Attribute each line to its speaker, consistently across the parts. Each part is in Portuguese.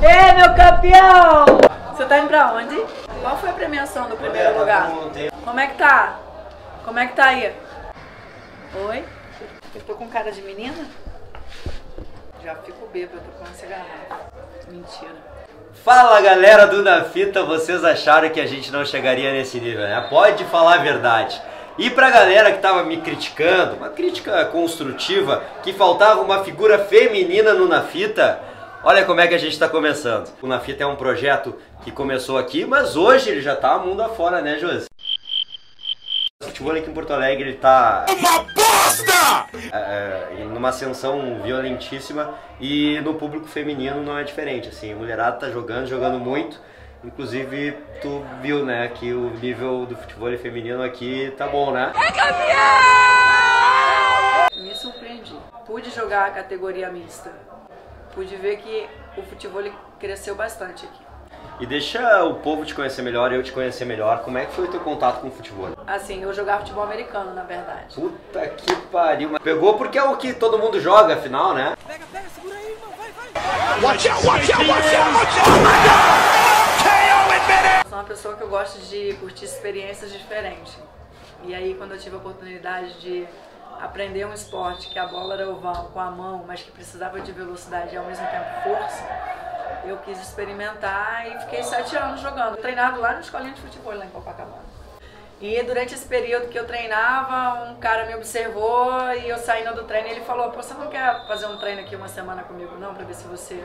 Speaker 1: Ei, meu campeão! Você tá indo pra onde? Qual foi a premiação do primeiro lugar? Como é que tá? Como é que tá aí? Oi? Eu tô com cara de menina? Já fico bêbado com essa garrafa. Mentira.
Speaker 2: Fala galera do Na Fita, vocês acharam que a gente não chegaria nesse nível, né? Pode falar a verdade. E pra galera que tava me criticando, uma crítica construtiva, que faltava uma figura feminina no Na Fita, olha como é que a gente tá começando. O Na Fita é um projeto que começou aqui, mas hoje ele já tá mundo afora, né, Josi? O futebol aqui em Porto Alegre ele tá. Uma bosta! É, numa ascensão violentíssima e no público feminino não é diferente. Assim, a mulherada tá jogando, jogando muito. Inclusive, tu viu, né, que o nível do futebol feminino aqui tá bom, né?
Speaker 1: É campeão! Me surpreendi. Pude jogar a categoria mista. Pude ver que o futebol cresceu bastante aqui.
Speaker 2: E deixa o povo te conhecer melhor, eu te conhecer melhor. Como é que foi o teu contato com o futebol?
Speaker 1: Assim, eu jogava futebol americano, na verdade.
Speaker 2: Puta que pariu. Pegou porque é o que todo mundo joga, afinal, né?
Speaker 3: Pega, pega, segura aí, irmão. Vai, vai. Watch out, watch out, watch out, watch out. Oh my
Speaker 1: God! Sou uma pessoa que eu gosto de curtir experiências diferentes. E aí, quando eu tive a oportunidade de aprender um esporte que a bola era oval com a mão, mas que precisava de velocidade e ao mesmo tempo força, eu quis experimentar e fiquei sete anos jogando. Treinado lá na escolinha de futebol lá em Copacabana. E durante esse período que eu treinava, um cara me observou e eu saindo do treino, ele falou, Pô, você não quer fazer um treino aqui uma semana comigo não, pra ver se você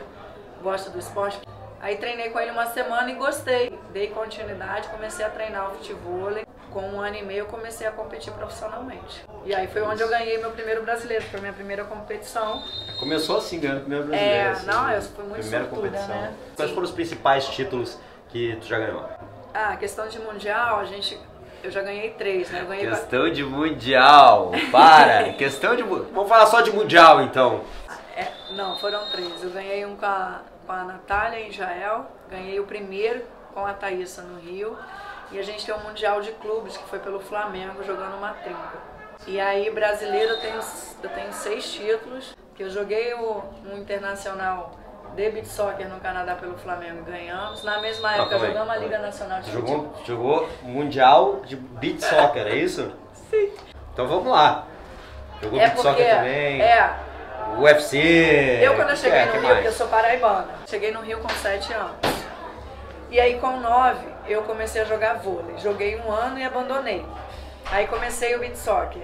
Speaker 1: gosta do esporte? Aí treinei com ele uma semana e gostei. Dei continuidade, comecei a treinar o futebol. Com um ano e meio eu comecei a competir profissionalmente. E aí foi onde eu ganhei meu primeiro brasileiro, foi minha primeira competição.
Speaker 2: Começou assim, ganhando o primeiro brasileiro.
Speaker 1: É,
Speaker 2: assim,
Speaker 1: não, eu fui muito
Speaker 2: Primeira
Speaker 1: sortuda,
Speaker 2: competição.
Speaker 1: né?
Speaker 2: Quais
Speaker 1: Sim.
Speaker 2: foram os principais títulos que tu já ganhou?
Speaker 1: Ah, questão de mundial, a gente. Eu já ganhei três, né? Ganhei.
Speaker 2: Questão de mundial, para! Questão de. Vamos falar só de mundial então.
Speaker 1: É, não, foram três. Eu ganhei um com a, com a Natália em Israel, ganhei o primeiro com a Thaísa no Rio. E a gente tem um Mundial de Clubes que foi pelo Flamengo jogando uma trinca. E aí, brasileiro, eu tenho, eu tenho seis títulos. Que eu joguei o, um internacional de beat soccer no Canadá pelo Flamengo e ganhamos. Na mesma época,
Speaker 2: calma aí,
Speaker 1: jogamos a Liga. Nacional de
Speaker 2: Tu
Speaker 1: Futebol.
Speaker 2: jogou, jogou mundial de beat soccer, é isso?
Speaker 1: Sim.
Speaker 2: Então vamos lá. Jogou
Speaker 1: É
Speaker 2: beat soccer também.
Speaker 1: É,
Speaker 2: UFC.
Speaker 1: Eu, quando eu cheguei
Speaker 2: é,
Speaker 1: no Rio,
Speaker 2: mais?
Speaker 1: porque eu sou paraibana, cheguei no Rio com 7 anos. E aí, com 9, eu comecei a jogar vôlei. Joguei um ano e abandonei. Aí comecei o beat soccer.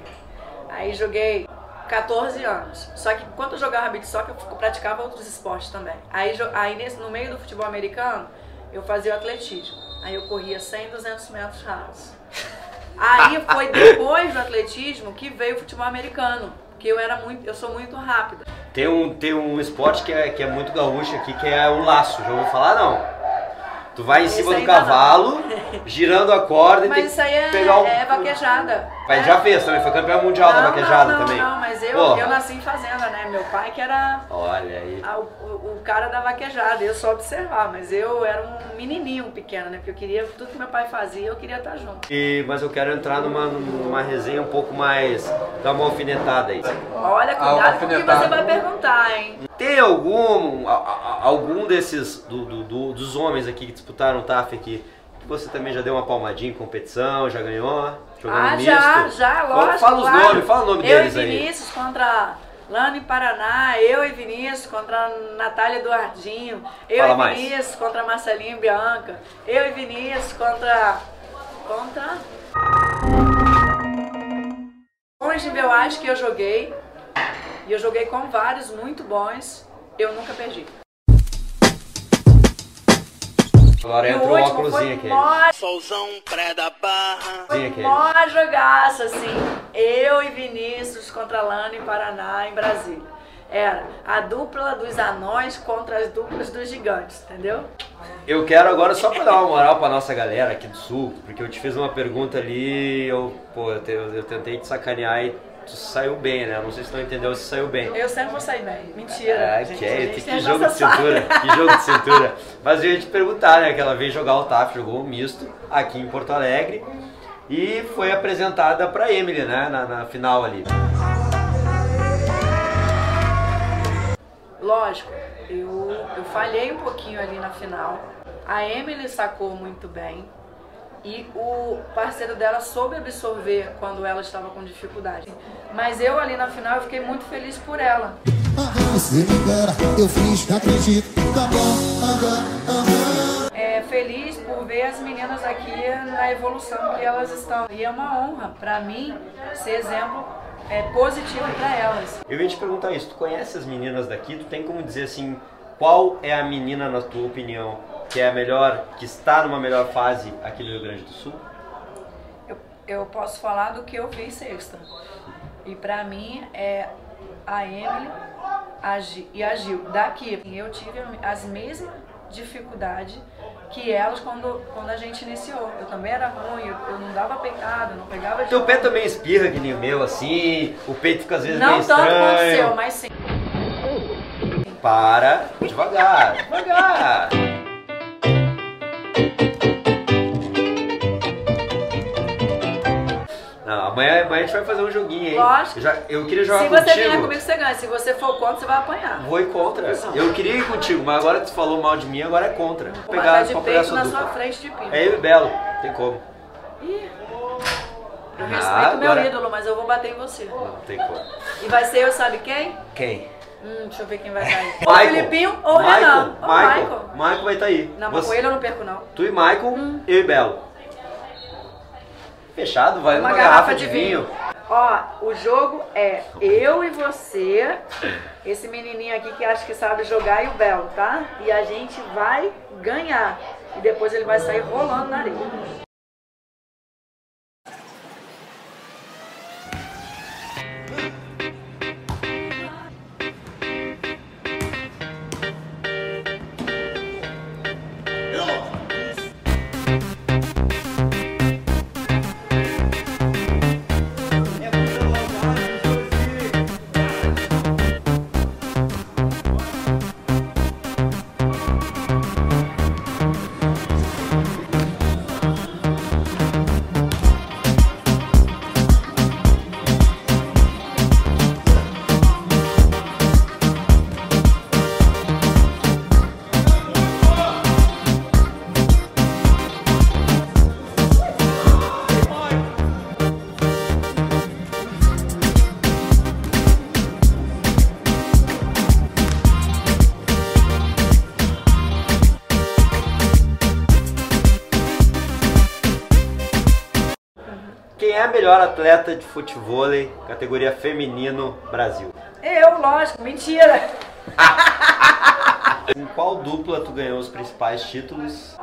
Speaker 1: Aí joguei 14 anos. Só que enquanto eu jogava beat soccer, eu praticava outros esportes também. Aí, aí no meio do futebol americano, eu fazia o atletismo. Aí eu corria 100, 200 metros rasos. Aí foi depois do atletismo que veio o futebol americano. Porque eu era muito, eu sou muito rápida.
Speaker 2: Tem um, tem um esporte que é, que é muito gaúcho aqui, que é o laço. Já ouviu falar? Não. Tu vai em
Speaker 1: Esse
Speaker 2: cima do
Speaker 1: ainda
Speaker 2: cavalo, girando a corda e
Speaker 1: Mas
Speaker 2: tem
Speaker 1: isso aí é,
Speaker 2: que pegar um...
Speaker 1: é vaquejada.
Speaker 2: Mas
Speaker 1: É.
Speaker 2: já fez também, foi campeão mundial da
Speaker 1: Não,
Speaker 2: vaquejada
Speaker 1: não, não,
Speaker 2: também.
Speaker 1: Não, mas eu,
Speaker 2: Porra.
Speaker 1: eu nasci em fazenda, né? Meu pai que era
Speaker 2: Olha aí.
Speaker 1: a- o, o- o cara da vaquejada, eu só observar, mas eu era um menininho pequeno, né? Porque eu queria, tudo que meu pai fazia, eu queria estar junto.
Speaker 2: E, mas eu quero entrar numa, numa resenha um pouco mais. dar uma alfinetada aí.
Speaker 1: Olha, cuidado com o que você vai perguntar, hein?
Speaker 2: Tem algum a- a- algum desses do, do- do- dos homens aqui que disputaram o TAF aqui que você também já deu uma palmadinha em competição, já ganhou? Jogando
Speaker 1: ah,
Speaker 2: misto?
Speaker 1: já, já, lógico.
Speaker 2: Fala os
Speaker 1: claro.
Speaker 2: nomes, fala o nome
Speaker 1: eu
Speaker 2: deles
Speaker 1: e
Speaker 2: aí.
Speaker 1: Vinícius contra Lani Paraná, eu e Vinícius contra Natália Eduardinho, eu
Speaker 2: Fala
Speaker 1: e
Speaker 2: mais.
Speaker 1: Vinícius contra Marcelinho e Bianca, eu e Vinícius contra. contra. Nível eu acho que eu joguei, e eu joguei com vários muito bons, eu nunca perdi.
Speaker 2: Agora
Speaker 1: E
Speaker 2: entra o óculosinho
Speaker 1: foi
Speaker 2: aqui.
Speaker 1: mó
Speaker 4: Solzão pré da barra.
Speaker 1: Foi
Speaker 2: aquele.
Speaker 1: mó jogaço, assim. Eu e Vinícius contra Lana em Paraná, em Brasília. Era a dupla dos anões contra as duplas dos gigantes, entendeu?
Speaker 2: Eu quero agora só pra dar uma moral pra nossa galera aqui do sul, porque eu te fiz uma pergunta ali, eu, pô, eu, te- eu tentei te sacanear e tu saiu bem, né? Não sei se tu não entendeu se saiu bem.
Speaker 1: Eu sempre vou sair bem. Mentira.
Speaker 2: Ah,
Speaker 1: gente,
Speaker 2: que, é,
Speaker 1: gente
Speaker 2: que,
Speaker 1: as
Speaker 2: jogo de cintura, que jogo de cintura. Mas eu ia te perguntar, né, que ela veio jogar o TAF, jogou um misto aqui em Porto Alegre e foi apresentada pra Emily, né, na, na final ali.
Speaker 1: Lógico, eu, eu falhei um pouquinho ali na final. A Emily sacou muito bem. E o parceiro dela soube absorver quando ela estava com dificuldade. Mas eu ali na final eu fiquei muito feliz por ela.
Speaker 5: Tá.
Speaker 1: É, feliz por ver as meninas aqui na evolução que elas estão. E é uma honra para mim ser exemplo é, positivo para elas.
Speaker 2: Eu ia te perguntar isso, tu conhece as meninas daqui? Tu tem como dizer assim, qual é a menina, na tua opinião, que é a melhor, que está numa melhor fase aqui no Rio Grande do Sul?
Speaker 1: Eu, eu posso falar do que eu vi sexta. E para mim é a Emily a Gi- e a Gil. Daqui eu tive as mesmas dificuldades que elas quando, quando a gente iniciou. Eu também era ruim, eu, eu não dava pecado, não pegava
Speaker 2: Teu pé também espirra que nem o meu, assim, o peito fica às vezes
Speaker 1: Não
Speaker 2: meio
Speaker 1: tanto quanto o
Speaker 2: estranho.
Speaker 1: seu, mas sim.
Speaker 2: Para, devagar, devagar. Amanhã, amanhã a gente vai fazer um joguinho aí.
Speaker 1: Lógico.
Speaker 2: Eu, já, eu queria jogar
Speaker 1: Se você
Speaker 2: contigo.
Speaker 1: vier comigo, você ganha. Se você for contra, você vai apanhar.
Speaker 2: Vou ir contra. Eu queria ir contigo, mas agora que tu falou mal de mim, agora é contra. Vou
Speaker 1: Vou
Speaker 2: pegar
Speaker 1: de
Speaker 2: pra pegar sua
Speaker 1: na
Speaker 2: dupla.
Speaker 1: sua frente de pino.
Speaker 2: É eu e Belo, tem como.
Speaker 1: Ih, eu
Speaker 2: Ah,
Speaker 1: respeito meu
Speaker 2: agora-
Speaker 1: ídolo, mas eu vou bater em você.
Speaker 2: Não tem como.
Speaker 1: E vai ser eu, sabe quem?
Speaker 2: Quem?
Speaker 1: Hum, deixa eu ver quem vai. Ou
Speaker 2: Michael.
Speaker 1: Filipinho ou
Speaker 2: Michael.
Speaker 1: Renan.
Speaker 2: Michael.
Speaker 1: Michael.
Speaker 2: Michael vai estar aí.
Speaker 1: Não, mas
Speaker 2: Você-
Speaker 1: com ele eu não perco, não.
Speaker 2: Tu e Michael, eu e Belo. Fechado, vai
Speaker 1: Uma
Speaker 2: uma,
Speaker 1: garrafa de vinho. Ó, o jogo é eu e você, esse menininho aqui que acha que sabe jogar e o Belo, tá? E a gente vai ganhar. E depois ele vai sair rolando na areia.
Speaker 2: Melhor atleta de futebol, categoria feminino Brasil?
Speaker 1: Eu, lógico, mentira.
Speaker 2: Com qual dupla tu ganhou os principais títulos?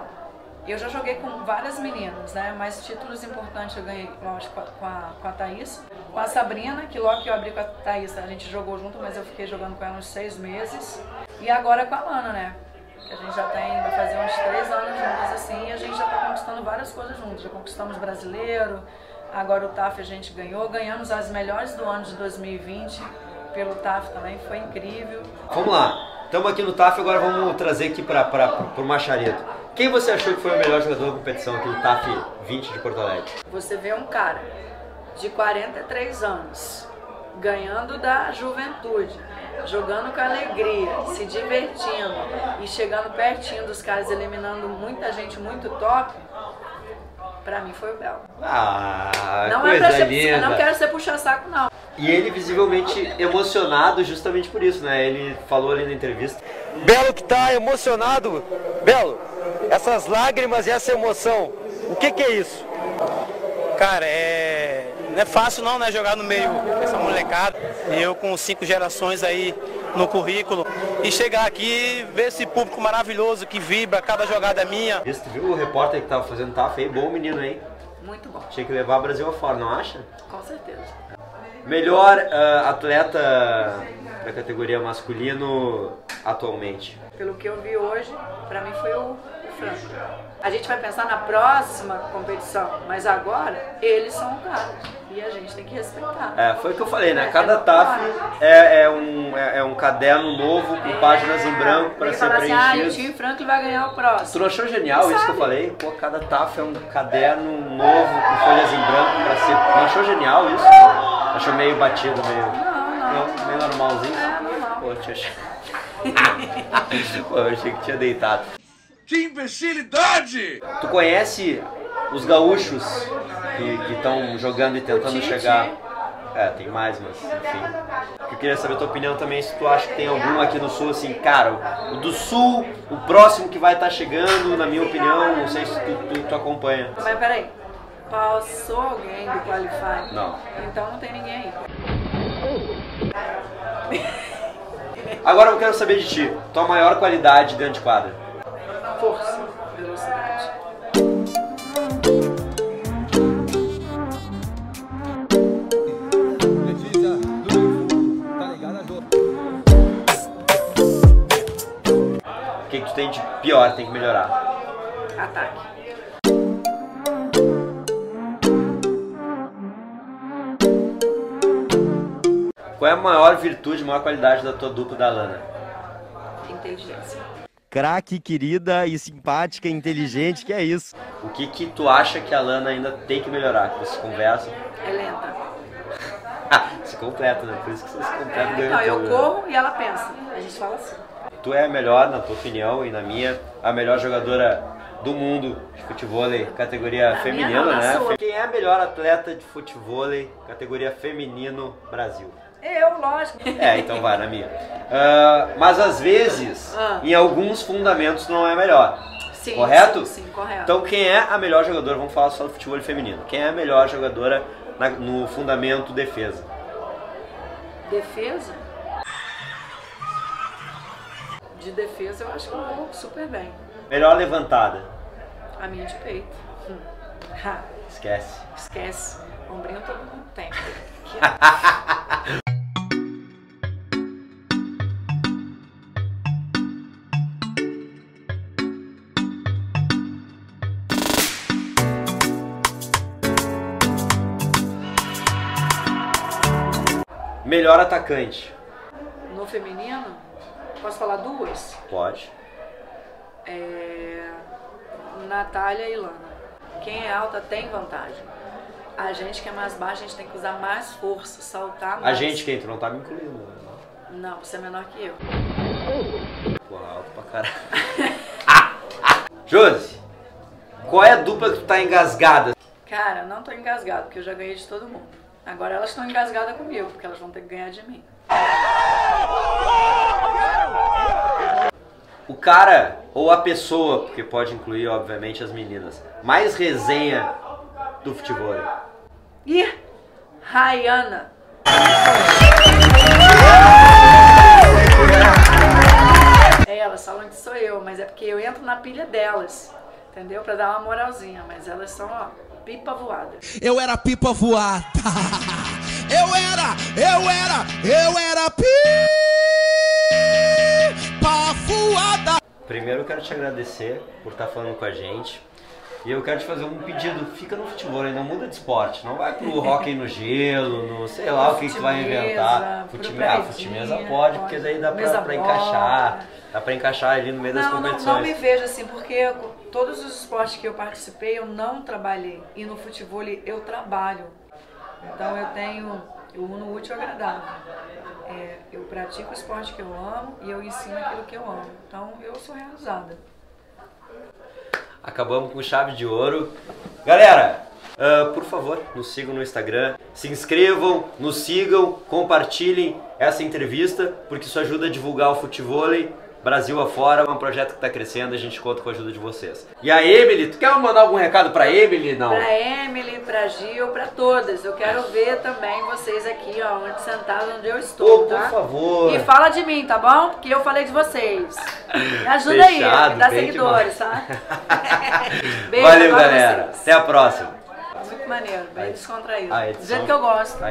Speaker 1: Eu já joguei com várias meninas, né? Mas títulos importantes eu ganhei, lógico, com a, com a, com a Thaís. Com a Sabrina, que logo que eu abri com a Thaís, a gente jogou junto, mas eu fiquei jogando com ela uns seis meses. E agora com a Lana, né? Que a gente já tem, vai fazer uns três anos juntas assim, e a gente já tá conquistando várias coisas juntos. Já conquistamos brasileiro, agora o TAF a gente ganhou, ganhamos as melhores do ano de 2020 pelo TAF também, foi incrível.
Speaker 2: Vamos lá, estamos aqui no TAF, agora vamos trazer aqui para o Macharedo. Quem você achou que foi o melhor jogador da competição aqui do TAF 20 de Porto Alegre?
Speaker 1: Você vê um cara de 43 anos, ganhando da juventude, jogando com alegria, se divertindo e chegando pertinho dos caras, eliminando muita gente muito top, pra mim foi o Belo.
Speaker 2: Ah,
Speaker 1: Não é
Speaker 2: coisa
Speaker 1: pra ser,
Speaker 2: linda.
Speaker 1: eu não quero ser puxa-saco, não.
Speaker 2: E ele visivelmente emocionado justamente por isso, né? Ele falou ali na entrevista.
Speaker 6: Belo que tá emocionado. Belo, essas lágrimas e essa emoção, o que que é isso?
Speaker 7: Cara, é. Não é fácil não, né? Jogar no meio dessa molecada. Eu com cinco gerações aí no currículo. E chegar aqui, ver esse público maravilhoso que vibra, cada jogada é minha.
Speaker 2: Isso, tu viu o repórter que tava fazendo TAF aí? Bom menino, hein?
Speaker 1: Muito bom,
Speaker 2: Tinha que levar o Brasil afora, não acha?
Speaker 1: com certeza.
Speaker 2: Melhor ah, atleta da categoria masculino atualmente.
Speaker 1: Pelo que eu vi hoje, pra mim foi o Franco. A gente vai pensar na próxima competição, mas agora eles são o cara. E a gente tem que respeitar.
Speaker 2: É, foi o que eu falei, né?
Speaker 1: É,
Speaker 2: Cada
Speaker 1: é
Speaker 2: TAF
Speaker 1: claro.
Speaker 2: é, é um, é, é um caderno novo com páginas em branco para ser
Speaker 1: falar assim, ah, o
Speaker 2: preenchido.
Speaker 1: time Franklin vai ganhar o próximo.
Speaker 2: Tu não achou genial isso que eu
Speaker 1: Sabe.
Speaker 2: falei? Pô, cada TAF é um caderno novo com folhas em branco para ser. Não achou genial isso? Achou meio batido, meio.
Speaker 1: Não, não.
Speaker 2: Não, meio normalzinho?
Speaker 1: É, normal.
Speaker 2: Pô, achei. Pô, eu achei que tinha deitado.
Speaker 3: Que imbecilidade!
Speaker 2: Tu conhece os gaúchos que estão jogando e tentando chegar? É, tem mais, mas enfim. Eu queria saber a tua opinião também, se tu acha que tem algum aqui no sul, assim, cara, o do sul, o próximo que vai estar chegando, na minha opinião, não sei se tu, tu, tu acompanha.
Speaker 1: Mas peraí, passou alguém do Qualify?
Speaker 2: Não.
Speaker 1: Então não tem ninguém aí.
Speaker 2: Agora eu quero saber de ti, tua maior qualidade dentro de quadra.
Speaker 1: Força, velocidade.
Speaker 2: O que, que tu tem de pior, tem que melhorar?
Speaker 1: Ataque.
Speaker 2: Qual é a maior virtude, maior qualidade da tua dupla da Lana?
Speaker 1: Inteligência.
Speaker 6: Craque, querida e simpática, inteligente, que é isso.
Speaker 2: O que que tu acha que a Lana ainda tem que melhorar? Que vocês conversam?
Speaker 1: É lenta.
Speaker 2: se completa, né? Por isso que vocês se completam ganhando
Speaker 1: Então, eu
Speaker 2: né?
Speaker 1: corro e ela pensa. A gente fala assim.
Speaker 2: Tu é a melhor, na tua opinião e na minha, a melhor jogadora do mundo de futebol, categoria
Speaker 1: Na
Speaker 2: feminino,
Speaker 1: minha não, na
Speaker 2: né? Quem é a melhor atleta de futebol, categoria feminino, Brasil?
Speaker 1: Eu, lógico.
Speaker 2: É, então vai, na minha. Ah, mas às vezes,
Speaker 1: Ah.
Speaker 2: em alguns fundamentos não é melhor.
Speaker 1: Sim,
Speaker 2: Correto?
Speaker 1: Sim, sim, correto.
Speaker 2: Então quem é a melhor jogadora, vamos falar só do futebol feminino. Quem é a melhor jogadora na- no fundamento defesa?
Speaker 1: Defesa? De defesa eu acho que eu vou super bem.
Speaker 2: Melhor levantada?
Speaker 1: A minha de peito. Hum.
Speaker 2: Esquece.
Speaker 1: esquece. Ombrinho todo mundo tem.
Speaker 2: Melhor atacante?
Speaker 1: No feminino, posso falar duas?
Speaker 2: Pode.
Speaker 1: É... Natália e Lana. Quem é alta tem vantagem. A gente que é mais baixo, a gente tem que usar mais força, saltar
Speaker 2: A
Speaker 1: mais.
Speaker 2: gente que tu não tá me incluindo. né?
Speaker 1: Não, você é menor que eu.
Speaker 2: Porra, alto pra caralho. Josi, qual é a dupla que tu tá engasgada?
Speaker 1: Cara, não tô engasgado, porque eu já ganhei de todo mundo. Agora elas estão engasgadas comigo, porque elas vão ter que ganhar de mim.
Speaker 2: O cara ou a pessoa, porque pode incluir, obviamente, as meninas, mais resenha do futebol.
Speaker 1: Ih, Rayana. É, elas falam que sou eu, mas é porque eu entro na pilha delas, entendeu? Pra dar uma moralzinha, mas elas são, ó, pipa voada.
Speaker 5: Eu era pipa voada. Eu era, eu era, eu era pipa voada.
Speaker 2: Primeiro eu quero te agradecer por estar falando com a gente. E eu quero te fazer um pedido, fica no futebol, não muda de esporte, não vai pro hockey no gelo, no sei lá o que, que vai inventar. Futime, ah, futimesa pode, porque daí dá pra, pra encaixar, dá pra encaixar ali no meio das
Speaker 1: Não, não,
Speaker 2: competições.
Speaker 1: não me vejo assim, porque eu- todos os esportes que eu participei eu não trabalhei. E no futebol eu trabalho. Então eu tenho, eu uno o útil agradável. É, eu pratico o esporte que eu amo e eu ensino aquilo que eu amo. Então eu sou realizada.
Speaker 2: Acabamos com chave de ouro. Galera, ah, por favor, nos sigam no Instagram, se inscrevam, nos sigam, compartilhem essa entrevista, porque isso ajuda a divulgar o futebol Brasil afora. É um projeto que está crescendo, a gente conta com a ajuda de vocês. E a Emily, tu quer mandar algum recado pra Emily? Não.
Speaker 1: Pra Emily, pra Gil, pra todas. Eu quero ver também vocês aqui, ó, onde sentados, onde eu estou,
Speaker 2: Pô, por
Speaker 1: tá?
Speaker 2: favor.
Speaker 1: E fala de mim, tá bom? Porque eu falei de vocês. Me ajuda aí,
Speaker 2: Fechado,
Speaker 1: me dá seguidores,
Speaker 2: demais.
Speaker 1: tá? Beijo,
Speaker 2: Valeu, galera.
Speaker 1: vocês.
Speaker 2: Até a próxima.
Speaker 1: Muito maneiro, bem
Speaker 2: Aí.
Speaker 1: descontraído. Do jeito que eu gosto.